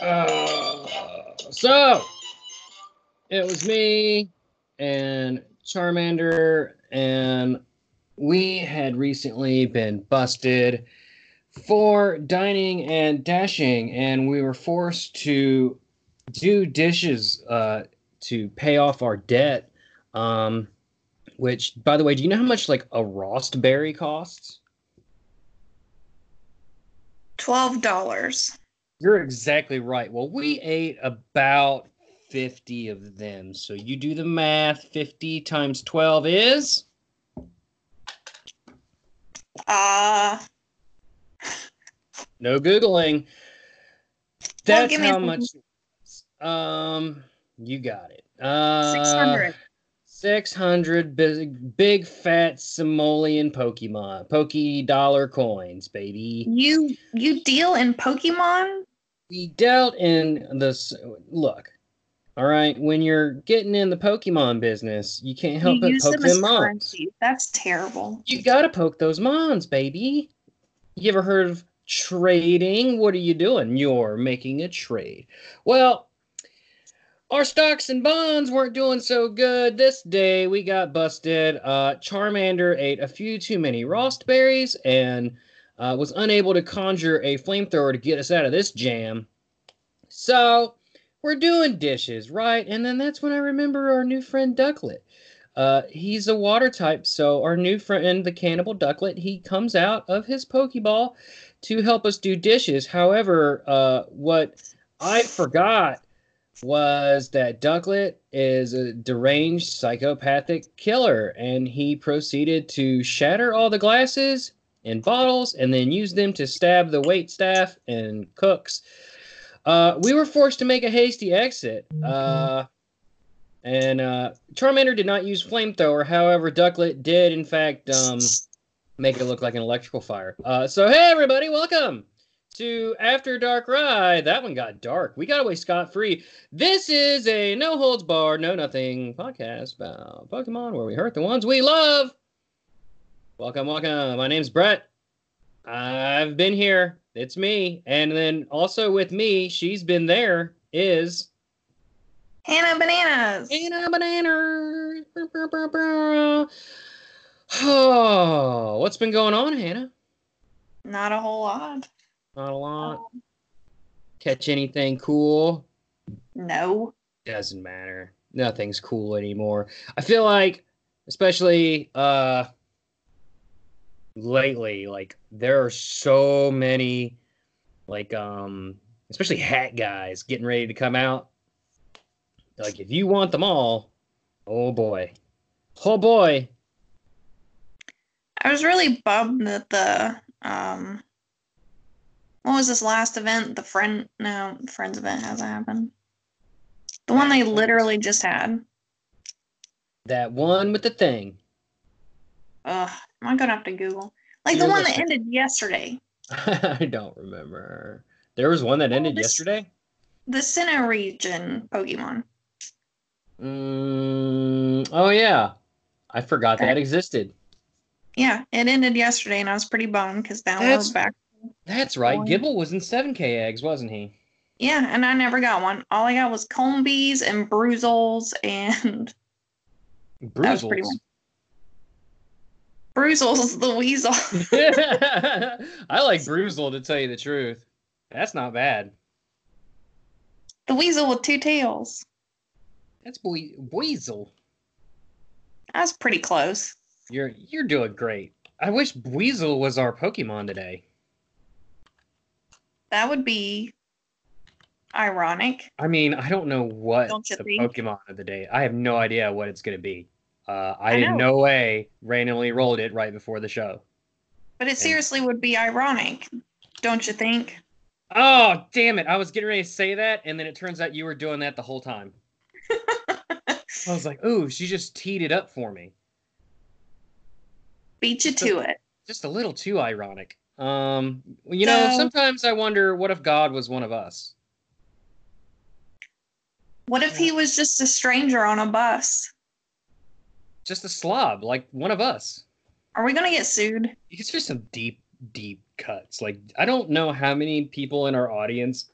Uh, so it was me and Charmander, and we had recently been busted for dining and dashing, and we were forced to do dishes uh, to pay off our debt. Um, which, by the way, do you know how much like a roast berry costs? Twelve dollars. You're exactly right. Well, we ate about 50 of them. So you do the math 50 times 12 is? Uh, No Googling. That's how much. Um, you got it. Uh, six hundred. 600 big, big fat Simoleon Pokemon. Pokey dollar coins, baby. You you deal in Pokemon? we dealt in this look all right when you're getting in the pokemon business you can't help you but poke them mons. That's terrible. you gotta poke those mons baby you ever heard of trading what are you doing you're making a trade well our stocks and bonds weren't doing so good this day we got busted uh charmander ate a few too many rost berries and uh, was unable to conjure a flamethrower to get us out of this jam. So we're doing dishes, right? And then that's when I remember our new friend Ducklett. Uh, he's a water type, so our new friend, the cannibal Ducklett, he comes out of his Pokeball to help us do dishes. However, uh, what I forgot was that Ducklett is a deranged psychopathic killer, and he proceeded to shatter all the glasses and bottles and then use them to stab the wait staff and cooks. Uh, we were forced to make a hasty exit. Uh, and uh, Charmander did not use flamethrower. However, Ducklett did, in fact, um, make it look like an electrical fire. Uh, so, hey, everybody, welcome to After Darkrai. That one got dark. We got away scot free. This is a no holds barred, no nothing podcast about Pokemon where we hurt the ones we love. Welcome, welcome. My name's Brett. I've been here. It's me. And then also with me, she's been there, is Hannah Bananas. Hannah Banana. Oh, what's been going on, Hannah? Not a whole lot. Not a lot. Catch anything cool? No. Doesn't matter. Nothing's cool anymore. I feel like, especially uh lately, like there are so many like um especially hat guys getting ready to come out. Like if you want them all, oh boy. Oh boy. I was really bummed that the um what was this last event? The friend no, friends event hasn't happened. The one they literally just had. That one with the thing. Ugh, I'm gonna have to Google. Like the one that ended yesterday. I don't remember. There was one that ended yesterday. The Sinnoh region Pokemon. Mm, oh yeah, I forgot that That- existed. Yeah, it ended yesterday and I was pretty bummed because that That's- we're back. That's right. Gible was in seven K eggs, wasn't he? Yeah, and I never got one. All I got was Combees and Bruisels and That was pretty Bruisels. Bruisels the weasel. I like Bruisel to tell you the truth. That's not bad. the weasel with two tails. That's Bwe- Weasel. That's pretty close. You're you're doing great. I wish Weasel was our Pokemon today. That would be ironic. I mean, I don't know what Don't the think? Pokemon of the day. I have no idea what it's going to be. Uh, I, I in no way randomly rolled it right before the show. But it seriously would be ironic, don't you think? Oh, damn it. I was getting ready to say that, and then it turns out you were doing that the whole time. I was like, ooh, she just teed it up for me. Beat you to it. Just a little too ironic. Um, you know, So- sometimes I wonder what if God was one of us? What if he was just a stranger on a bus? Just a slob, like one of us. Are we gonna get sued? These are some deep, deep cuts. Like I don't know how many people in our audience.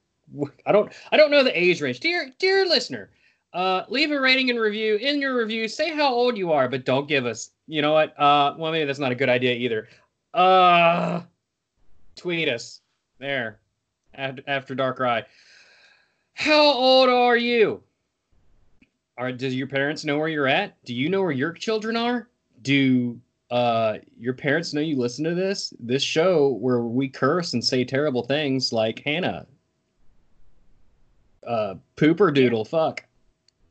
I don't. I don't know the age range. Dear, dear listener, uh, leave a rating and review. In your review, say how old you are, but don't give us. You know what? Uh, well, maybe that's not a good idea either. Uh, tweet us there after, Dark Ride. How old are you? Are does your parents know where you're at? Do you know where your children are? Do uh your parents know you listen to this this show where we curse and say terrible things like Hannah? Uh, pooper doodle, fuck.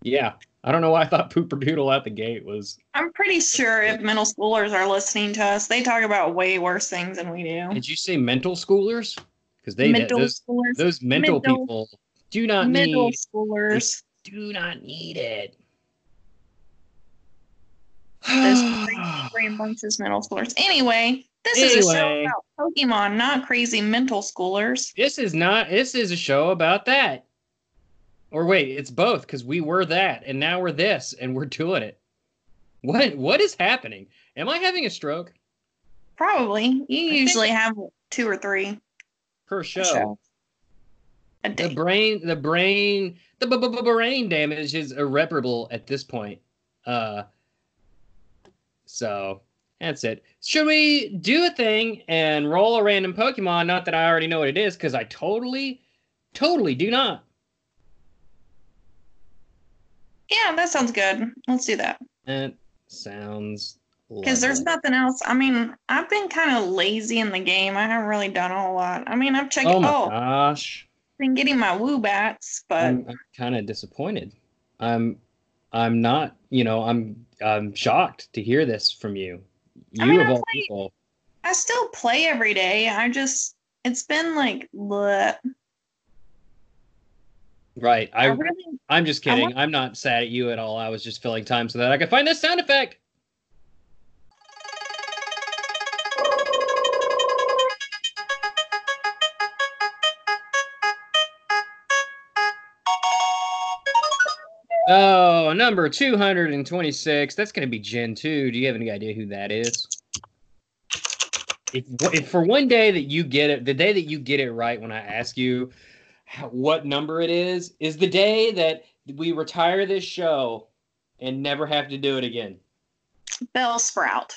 Yeah, I don't know why I thought pooper doodle at the gate was. I'm pretty sure if middle schoolers are listening to us, they talk about way worse things than we do. Did you say mental schoolers? Because they middle those, schoolers, those mental Middle- people do not middle need schoolers. do not need it. Those crazy rambunctious middle schoolers. Anyway, this is a show about Pokemon, not crazy mental schoolers. this is not. This is a show about that. Or wait, it's both because we were that, and now we're this, and we're doing it. What what is happening? Am I having a stroke Probably. You think- usually have two or three per a show? show. A The brain, the brain, the b- b- b- brain damage is irreparable at this point. Uh, so that's it. Should we do a thing and roll a random Pokemon? Not that I already know what it is, because I totally, totally do not. Yeah, that sounds good. Let's do that. That sounds. Because there's nothing else. I mean, I've been kind of lazy in the game. I haven't really done a whole lot. I mean, I've checked. Oh Oh, my gosh, been getting my Woobats, but I'm, I'm kind of disappointed. I'm, I'm not. You know, I'm, I'm shocked to hear this from you. You I mean, of I all play- people. I still play every day. I just it's been like bleh. Right. I I really I'm just kidding. want- I'm not sad at you at all. I was just filling time so that I could find this sound effect. Oh, number 226. That's going to be Gen 2. Do you have any idea who that is? If, if for one day that you get it, the day that you get it right when I ask you what number it is, is the day that we retire this show and never have to do it again. Bellsprout.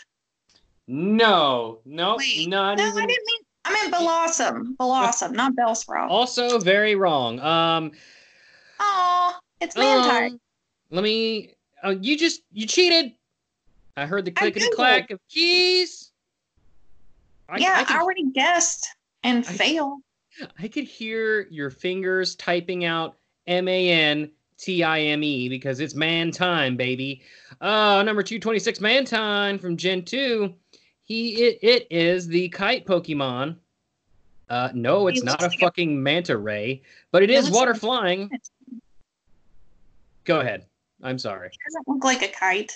No, no, Wait, not no, I didn't mean I meant Blossom. Blossom, not Bellsprout. Also, very wrong. Um, Oh, it's Mantine. um, let me. Uh, you just you cheated. I heard the I clickety did. clack of keys. I, yeah, I I, already guessed and I- failed. I could hear your fingers typing out M A N T I M E because it's man time, baby. Uh, number 226, Mantine from Gen 2. He it, it is the kite Pokemon. Uh, no, it's not a like a- fucking manta ray, but it He water like a- flying. Go ahead. I'm sorry. doesn't look like a kite.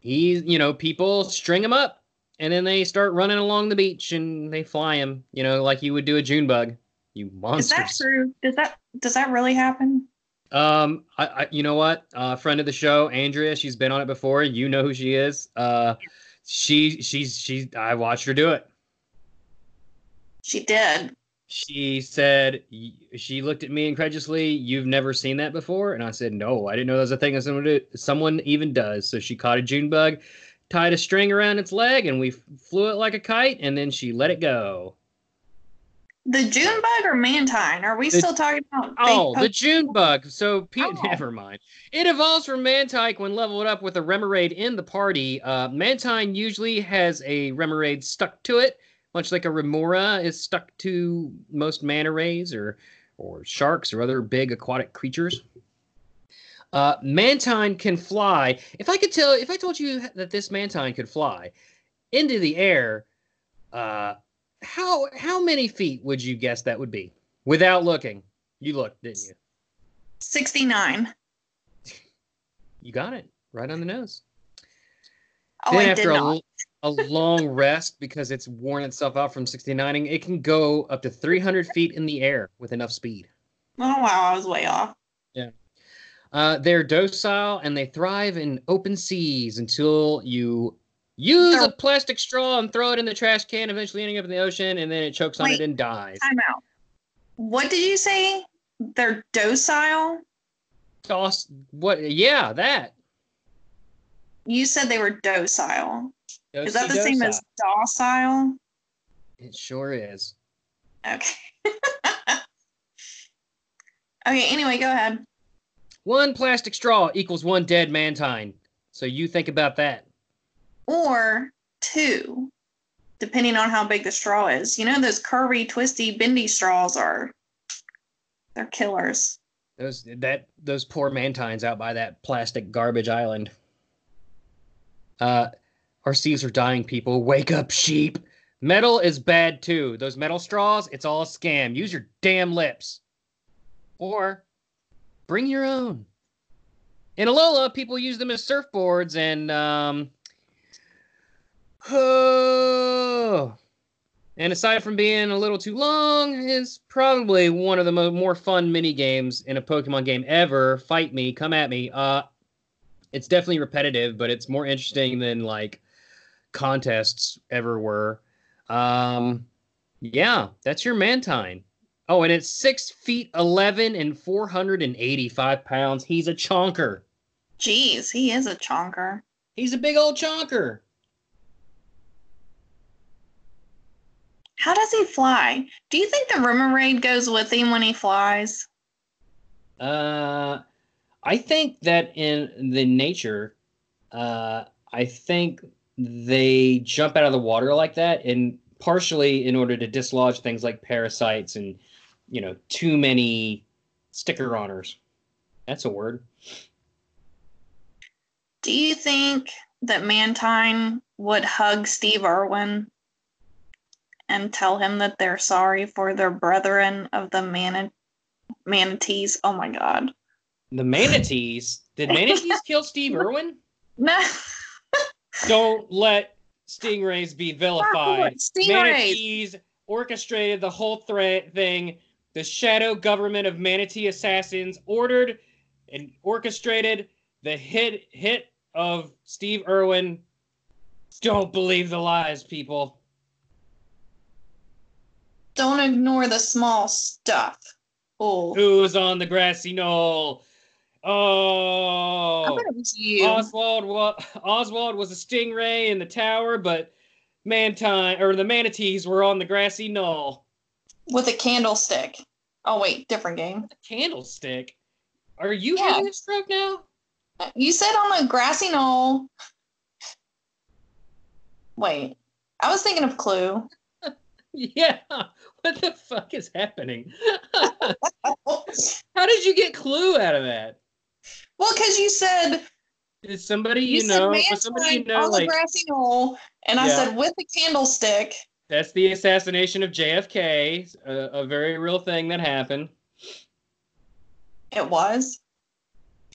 He's, you know, people string him up and then they start running along the beach and they fly him, you know, like you would do a June bug. You monster. Is that true? Does that does that really happen? Um, I, I you know what? Uh, friend of the show, Andrea. She's been on it before. You know who she is. Uh, she she's she. I watched her do it. She did. She said she looked at me incredulously. You've never seen that before, and I said no. I didn't know that was a thing that someone do, someone even does. So she caught a June bug, tied a string around its leg, and we flew it like a kite, and then she let it go. The June bug or Mantine? Are we The- still talking about? Oh, the June bug. So, P- Oh. never mind. It evolves from Mantyke when leveled up with a Remoraid in the party. Uh, Mantine usually has a Remoraid stuck to it, much like a Remora is stuck to most manta rays or or sharks or other big aquatic creatures. Uh, Mantine can fly. If I could tell, if I told you that this Mantine could fly into the air, uh, how how many feet would you guess that would be without looking? You looked, didn't you? 69. You got it right on the nose. Oh, then I did after a, not. l- a long rest, because it's worn itself out from 69ing, it can go up to 300 feet in the air with enough speed. Oh wow, I was way off. Uh, they're docile and they thrive in open seas until you use a plastic straw and throw it in the trash can, eventually ending up in the ocean, and then it chokes on it and dies. Time out. What did you say? They're docile? Toss what? Yeah, that. You said they were docile. Is that the same as docile? It sure is. Okay. okay, anyway, go ahead. One plastic straw equals one dead mantine. So you think about that. Or two, depending on how big the straw is. You know those curvy, twisty, bendy straws are they're killers. Those that those poor mantines out by that plastic garbage island. Uh, our seas are dying. People, wake up, sheep. Metal is bad too. Those metal straws, it's all a scam. Use your damn lips, or bring your own. In Alola, people use them as surfboards, and um, oh, and aside from being a little too long, is probably one of the mo- more fun mini games in a Pokemon game ever. Fight me, come at me. Uh, it's definitely repetitive, but it's more interesting than like contests ever were. Um, yeah, that's your Mantine. Oh, and it's six feet eleven and four hundred and eighty-five pounds. He's a chonker. Jeez, he is a chonker. He's a big old chonker. How does he fly? Do you think the Remoraid goes with him when he flies? Uh, I think that in the nature, uh, I think they jump out of the water like that, and partially in order to dislodge things like parasites and you know too many sticker honors. That's a word. Do you think that Mantine would hug Steve Irwin and tell him that they're sorry for their brethren of the man- manatees? Oh my god. The manatees. Did manatees kill Steve Irwin? No. Don't let stingrays be vilified. Stingrays. Manatees orchestrated the whole threat thing. The shadow government of manatee assassins ordered and orchestrated the hit hit of Steve Irwin. Don't believe the lies, people. Don't ignore the small stuff. Oh. Who's on the grassy knoll? Oh, bet it was you. Oswald. wa- Oswald was a stingray in the tower, but Mantine or the manatees were on the grassy knoll. With a candlestick. Oh wait, different game. Candlestick. Are you Yeah. having a stroke now? Uh, you said on the grassy knoll. Wait, I was thinking of Clue. Yeah. What the fuck is happening? How did you get Clue out of that? Well, because you said Is somebody you, you, know? somebody you know? on the grassy knoll, and I said with a candlestick. That's the assassination of JFK, a, a very real thing that happened. It was.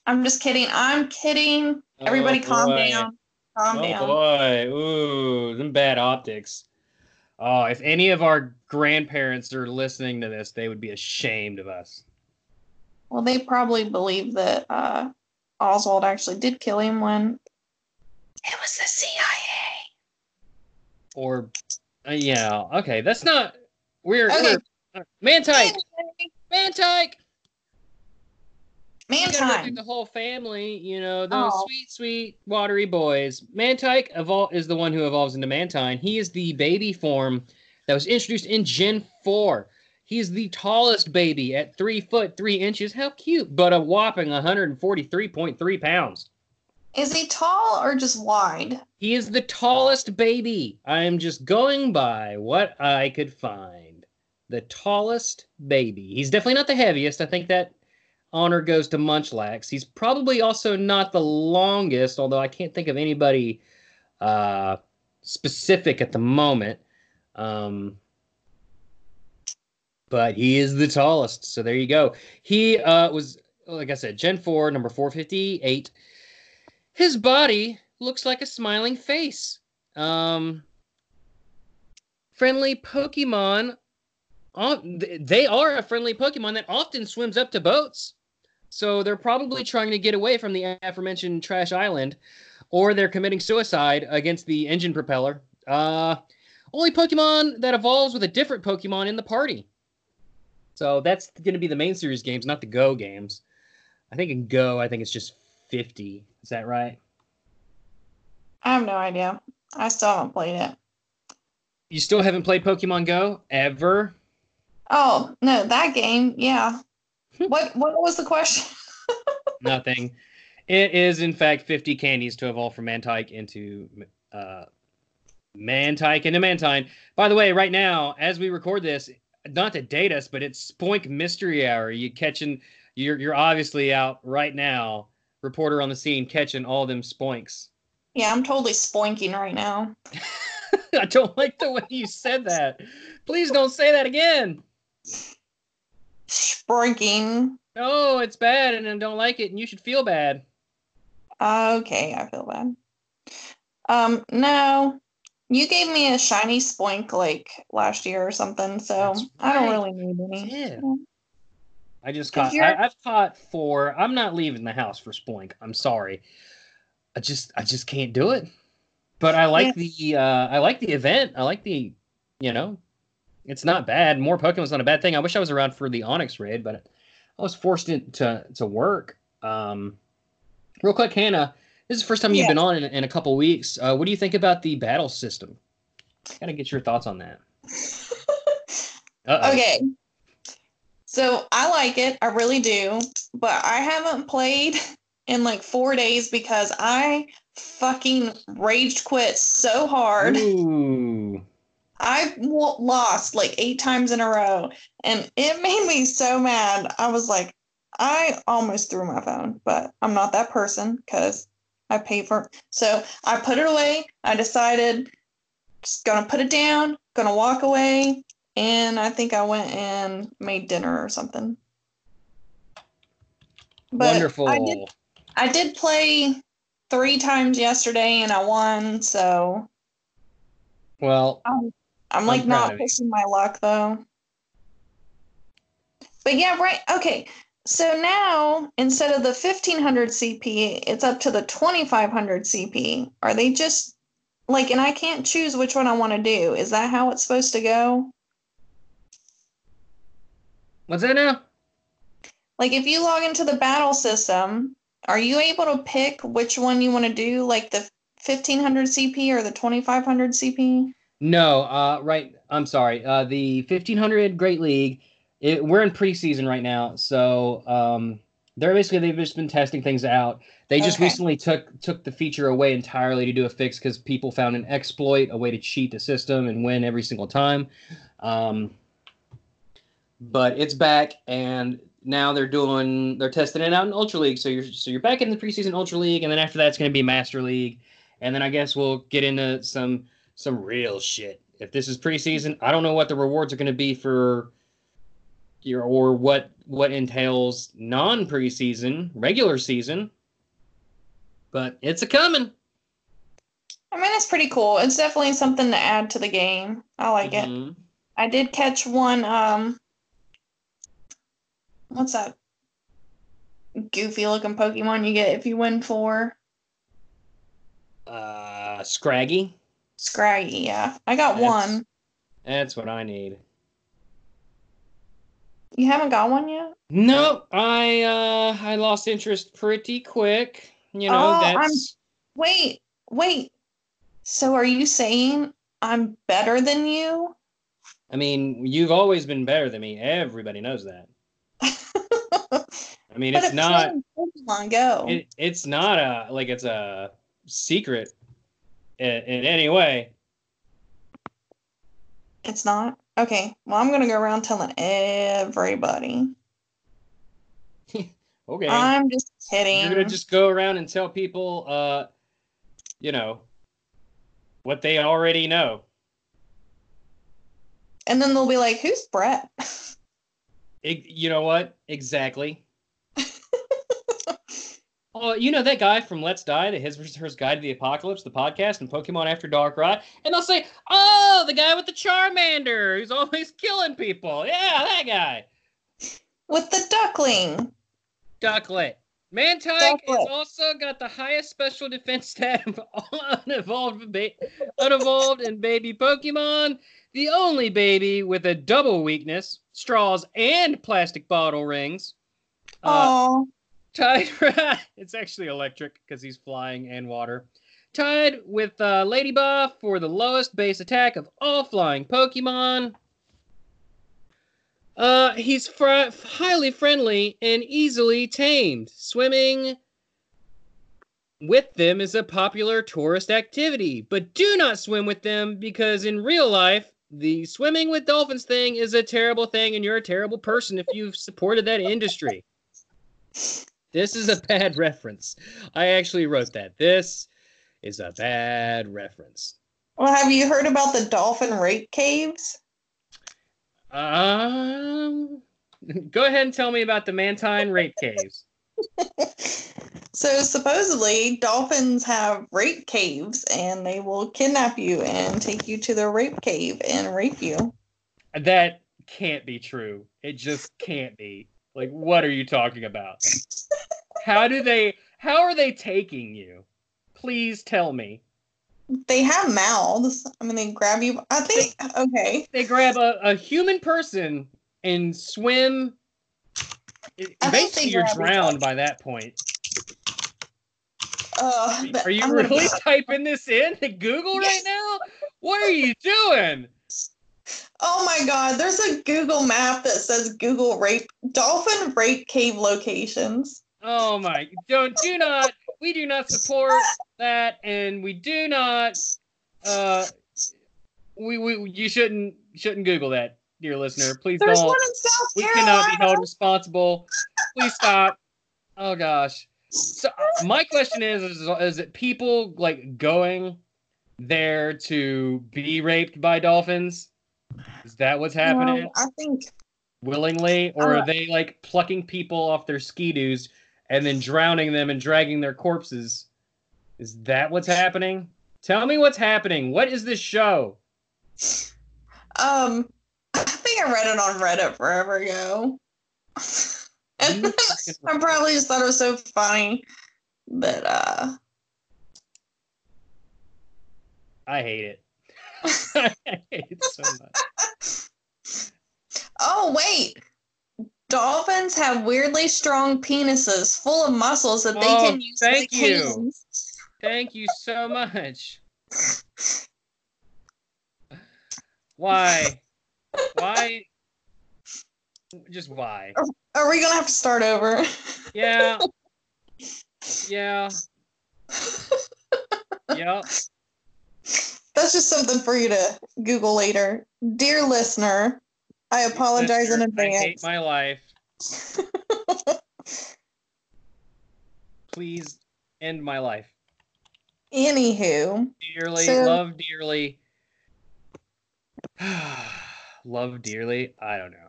I'm just kidding. I'm kidding. Everybody, Oh, calm boy. down. Calm oh down. boy, ooh, them bad optics. Oh, if any of our grandparents are listening to this, they would be ashamed of us. Well, they probably believe that uh, Oswald actually did kill him when it was the CIA. Or, uh, yeah, okay, that's not. We're, Okay. we're uh, Mantyke, Mantyke. Man You gotta go through time. the whole family, you know, those Oh. sweet, sweet, watery boys. Mantyke evol- is the one who evolves into Mantine. He is the baby form that was introduced in Gen 4. He is the tallest baby at three foot three inches. How cute, but a whopping 143.3 pounds. Is he tall or just wide? He is the tallest baby. I am just going by what I could find. The tallest baby. He's definitely not the heaviest. I think that honor goes to Munchlax. He's probably also not the longest, although I can't think of anybody uh, specific at the moment. Um, but he is the tallest. So there you go. He uh, was, like I said, Gen 4, number 458. His body looks like a smiling face. Um, friendly Pokemon. Uh, they are a friendly Pokemon that often swims up to boats. So they're probably trying to get away from the aforementioned trash island, or they're committing suicide against the engine propeller. Uh, only Pokemon that evolves with a different Pokemon in the party. So that's going to be the main series games, not the Go games. I think in Go, I think it's just 50. Is that right? I have no idea. I still haven't played it. You still haven't played Pokemon Go ever? Oh no, that game, yeah. what what was the question? Nothing. It is in fact 50 candies to evolve from Mantyke into uh, Mantyke into Mantine. By the way, right now, as we record this, not to date us, but it's Spoink Mystery Hour. You catching? You're you're obviously out right now. Reporter on the scene catching all them spoinks. Yeah, I'm totally spoinking right now. I don't like the way you said that. Please don't say that again. Spoinking. No, it's bad, and I don't like it, and you should feel bad. Okay, I feel bad. Um, no, you gave me a shiny spoink like last year or something, so I don't really need any. Yeah. I just caught. I, I've caught four. I'm not leaving the house for Spoink. I'm sorry. I just I just can't do it. But I like the uh I like the event. I like the you know, it's not bad. More Pokemon's not a bad thing. I wish I was around for the Onix raid, but I was forced to to work. Um, real quick, Hannah. This is the first time you've been on in, in a couple weeks. Uh, what do you think about the battle system? Gotta get your thoughts on that. Uh-oh. Okay. So I like it. I really do. But I haven't played in like four days because I fucking raged quit so hard. Ooh. I w- lost like eight times in a row. And it made me so mad. I was like, I almost threw my phone, but I'm not that person because I pay for So I put it away. I decided just gonna put it down, gonna walk away, and I think I went and made dinner or something. But Wonderful. I did I did play three times yesterday and I won, so Well, I'm I'm like proud not pushing my luck though. But yeah, right. Okay. So now instead of the 1500 CP, it's up to the 2500 CP. Are they just like, and I can't choose which one I want to do? Is that how it's supposed to go? What's that now? Like, if you log into the battle system, are you able to pick which one you want to do, like the 1500 CP or the 2500 CP? No, uh, right. I'm sorry. Uh, the 1500 Great League. It, we're in preseason right now, so um, they're basically they've just been testing things out. They just Okay. recently took took the feature away entirely to do a fix because people found an exploit, a way to cheat the system and win every single time. Um, but it's back, and now they're doing they're testing it out in Ultra League. So you're so you're back in the preseason Ultra League, and then after that it's going to be Master League, and then I guess we'll get into some some real shit. If this is preseason, I don't know what the rewards are going to be for your or what what entails non preseason, regular season. But it's a coming. I mean, it's pretty cool. It's definitely something to add to the game. I like it. Mhm. I did catch one. Um, what's that goofy looking Pokemon you get if you win four? Uh, Scraggy. Scraggy, yeah. I got That's- one. That's what I need. You haven't got one yet? No, I uh I lost interest pretty quick. You know, Oh, I'm- that's Wait, wait. So are you saying I'm better than you? I mean, you've always been better than me. Everybody knows that. I mean, it's not playing Pokemon Go. it, it's not a like it's a secret in, in any way. it's not? Okay. Well, I'm to go around telling everybody. Okay. I'm just kidding. You're gonna just go around and tell people, uh, you know, what they already know. and then they'll be like, who's Brett? Ig- you know what? Exactly. oh, you know that guy from Let's Die, the His vs. Hers Guide to the Apocalypse, the podcast, and Pokemon After Dark, right? And they'll say, "Oh, the guy with the Charmander, who's always killing people. Yeah, that guy." With the duckling. Ducklett. Mantyke has also got the highest special defense stat of all unevolved, ba- unevolved and baby Pokemon. The only baby with a double weakness, straws and plastic bottle rings. Uh, Oh, tied, it's actually electric because he's flying and water. Tied with uh, Ledyba for the lowest base attack of all flying Pokemon. Uh, he's fr- highly friendly and easily tamed. Swimming with them is a popular tourist activity, but do not swim with them because in real life, the swimming with dolphins thing is a terrible thing, and you're a terrible person if you've supported that industry. This is a bad reference. I actually wrote that. This is a bad reference. well, have you heard about the dolphin rape caves? Um, go ahead and tell me about the Mantine rape caves. so supposedly dolphins have rape caves and they will kidnap you and take you to their rape cave and rape you. That can't be true. It just can't be. Like, what are you talking about? How do they? How are they taking you? Please tell me. They have mouths. I mean, they grab you. I think, okay. They grab a, a human person and swim. It- Basically, they you're drowned by that point. Uh, Are you I'm gonna- really typing this in to Google right now? What are you doing? Oh my God, there's a Google map that says Google rape, dolphin rape cave locations. Oh my! Don't do not. We do not support that, and we do not. Uh, we we you shouldn't shouldn't Google that, dear listener. Please There's don't. one in South We cannot be held responsible. Please stop. Oh gosh. So uh, my question is, is: Is it people like going there to be raped by dolphins? Is that what's happening? Um, I think willingly, or are they like plucking people off their ski-doos and then drowning them and dragging their corpses? Is that what's happening? Tell me what's happening. What is this show? um I think I read it on Reddit forever ago. and You fucking- I probably just thought it was so funny. But uh I hate it. I hate it so much. oh wait. Dolphins have weirdly strong penises full of muscles that they Oh, can use thank you. Thank you so much. Why? Why? Just why? Are we gonna have to start over? Yeah. Yeah. Yep. That's just something for you to Google later. Dear listener, I apologize in Listener, I hate advance. my life. Please end my life. Anywho, Dearly, So- love dearly. love dearly. I don't know.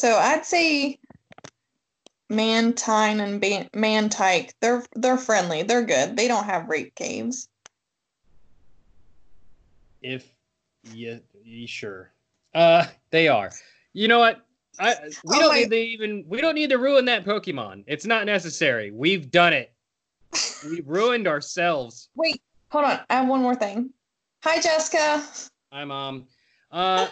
So I'd say Mantine and Ban- Mantyke, they're they're friendly. They're good. They don't have rape caves. If you, you sure. Uh they are. You know what? I we Oh don't my- need to even we don't need to ruin that Pokemon. It's not necessary. We've done it. We ruined ourselves. Wait, hold on. I have one more thing. Hi, Jessica. Hi, mom. Uh,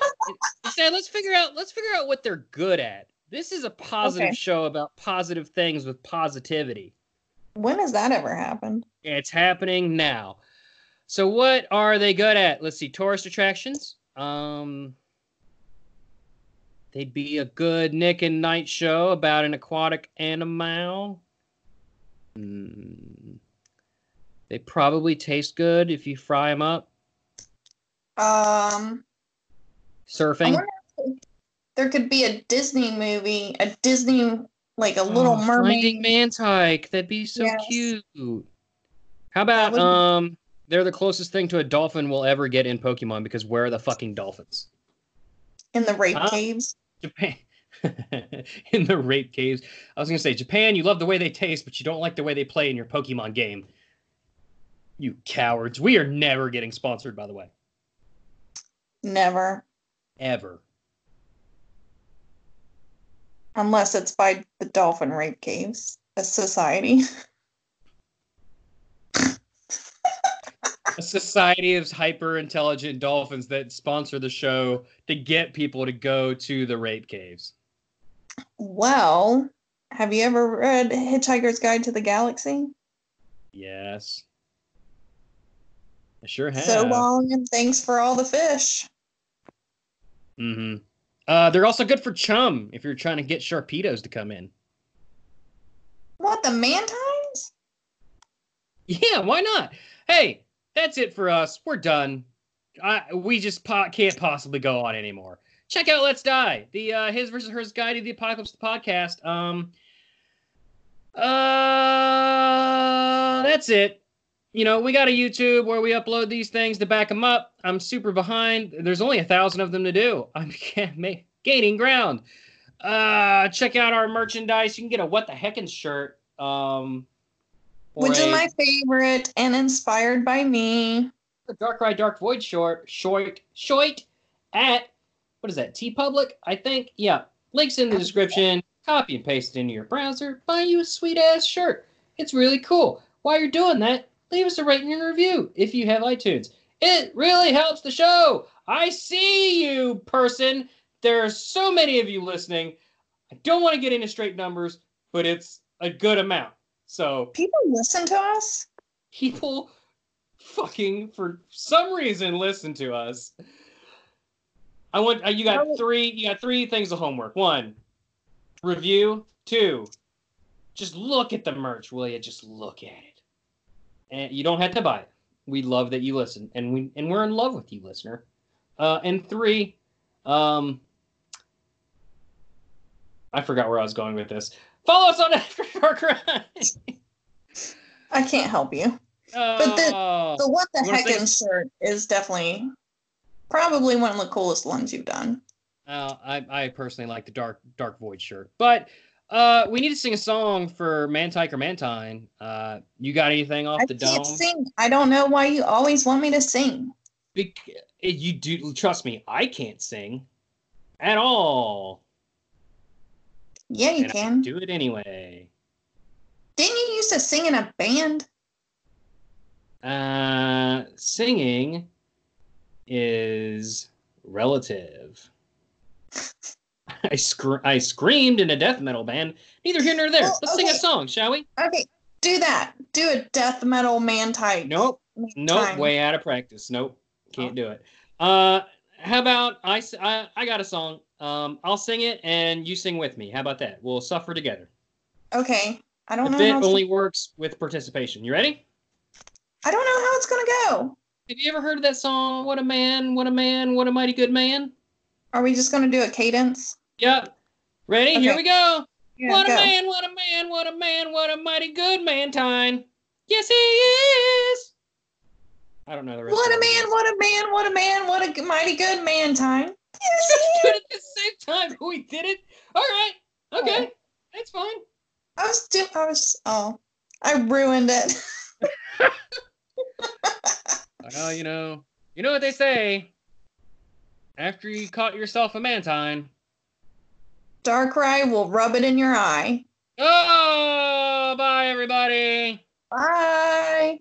instead, let's figure out let's figure out what they're good at. This is a positive Okay. show about positive things with positivity. When has that ever happened? It's happening now. So, what are they good at? Let's see. Tourist attractions. Um, they'd be a good Nick at Nite show about an aquatic animal. Hmm. They probably taste good if you fry them up. Um, Surfing. there could be a Disney movie, a Disney like a Little Oh, Mermaid. Finding Mantyke. That'd be so Yes. cute. How about would- um? They're the closest thing to a dolphin we'll ever get in Pokemon because where are the fucking dolphins? in the rape Huh? caves. Japan. in the rape caves. I was gonna say Japan. You love the way they taste, but you don't like the way they play in your Pokemon game. You cowards. We are never getting sponsored, by the way, Never. Ever. Unless it's by the Dolphin Rape Caves, a society. a society of hyper intelligent dolphins that sponsor the show to get people to go to the rape caves. Well, have you ever read Hitchhiker's Guide to the Galaxy? Yes. I sure have. So long and thanks for all the fish. Mm-hmm. Uh, they're also good for chum if you're trying to get sharpedos to come in. What the mantines? Yeah, why not? Hey, that's it for us. We're done. I, we just po- can't possibly go on anymore. Check out Let's Die, the uh, his versus hers guide to the apocalypse podcast. Um, uh, that's it. You know, we got a YouTube where we upload these things to back them up. I'm super behind. There's only a thousand of them to do. I'm gaining ground. Uh, check out our merchandise. You can get a what the heckin' shirt. Um, which is my favorite and inspired by me. The ride, Dark Void short, short, short at what is that? TeePublic, I think. Yeah, links in the description. Copy and paste it into your browser. Buy you a sweet ass shirt. It's really cool. While you're doing that, leave us a rating and review if you have iTunes. It really helps the show. I see you, person. There are so many of you listening. I don't want to get into straight numbers, but it's a good amount. So people listen to us. People fucking for some reason listen to us. I want uh, you got three. You got three things of homework. One, review. Two, just look at the merch, will you? Just look at it, and you don't have to buy it. We love that you listen, and we and we're in love with you, listener. Uh, and three, um, I forgot where I was going with this. Follow us on After Dark I can't help you. Uh, but the, oh. the what the heck shirt is definitely probably one of the coolest ones you've done. Uh, I, I personally like the dark dark void shirt, but uh, we need to sing a song for Mantyke or Mantine. Uh, you got anything off I the can't dome? Sing. I don't know why you always want me to sing. Be- you do trust me. I can't sing at all. Yeah, you and can. do it anyway. Didn't you used to sing in a band? Uh, singing is relative. I scr- I screamed in a death metal band. Neither here nor there. Let's okay. sing a song, shall we? Okay, do that. Do a death metal man type. Nope. Nope. Way out of practice. Nope. Can't oh. do it. Uh, how about I, I? I got a song. Um, I'll sing it and you sing with me. How about that? We'll suffer together. Okay. I don't the know. It only works with participation. You ready? I don't know how it's gonna go. Have you ever heard of that song? What a man! What a man! What a mighty good man! Are we just gonna do a cadence? Yep. Ready? Okay. Here we go. Yeah, what go. a man! What a man! What a man! What a mighty good man! Time. Yes, he is. I don't know the rest. What a man! What a man! What a man! What a mighty good man! Time. Yes, he is. at the same time. We did it. All right. Okay. Oh. That's fine. I was still. I was. Oh, I ruined it. well, you know, you know what they say. After you caught yourself a mantine, Darkrai will rub it in your eye. Oh, bye everybody. Bye.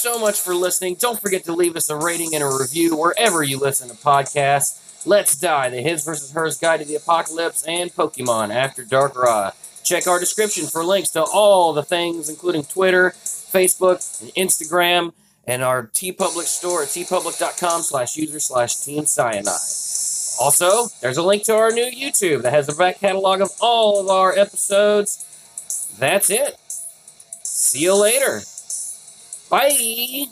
So much for listening. Don't forget to leave us a rating and a review wherever you listen to podcasts. Let's Die, the His versus Hers Guide to the Apocalypse, and Pokemon After Dark Darkrai. Check our description for links to all the things, including Twitter, Facebook, and Instagram, and our TeePublic store at teepublic.com slash user slash Team Cyanide. Also, there's a link to our new YouTube that has a back catalog of all of our episodes. That's it. See you later. Bye.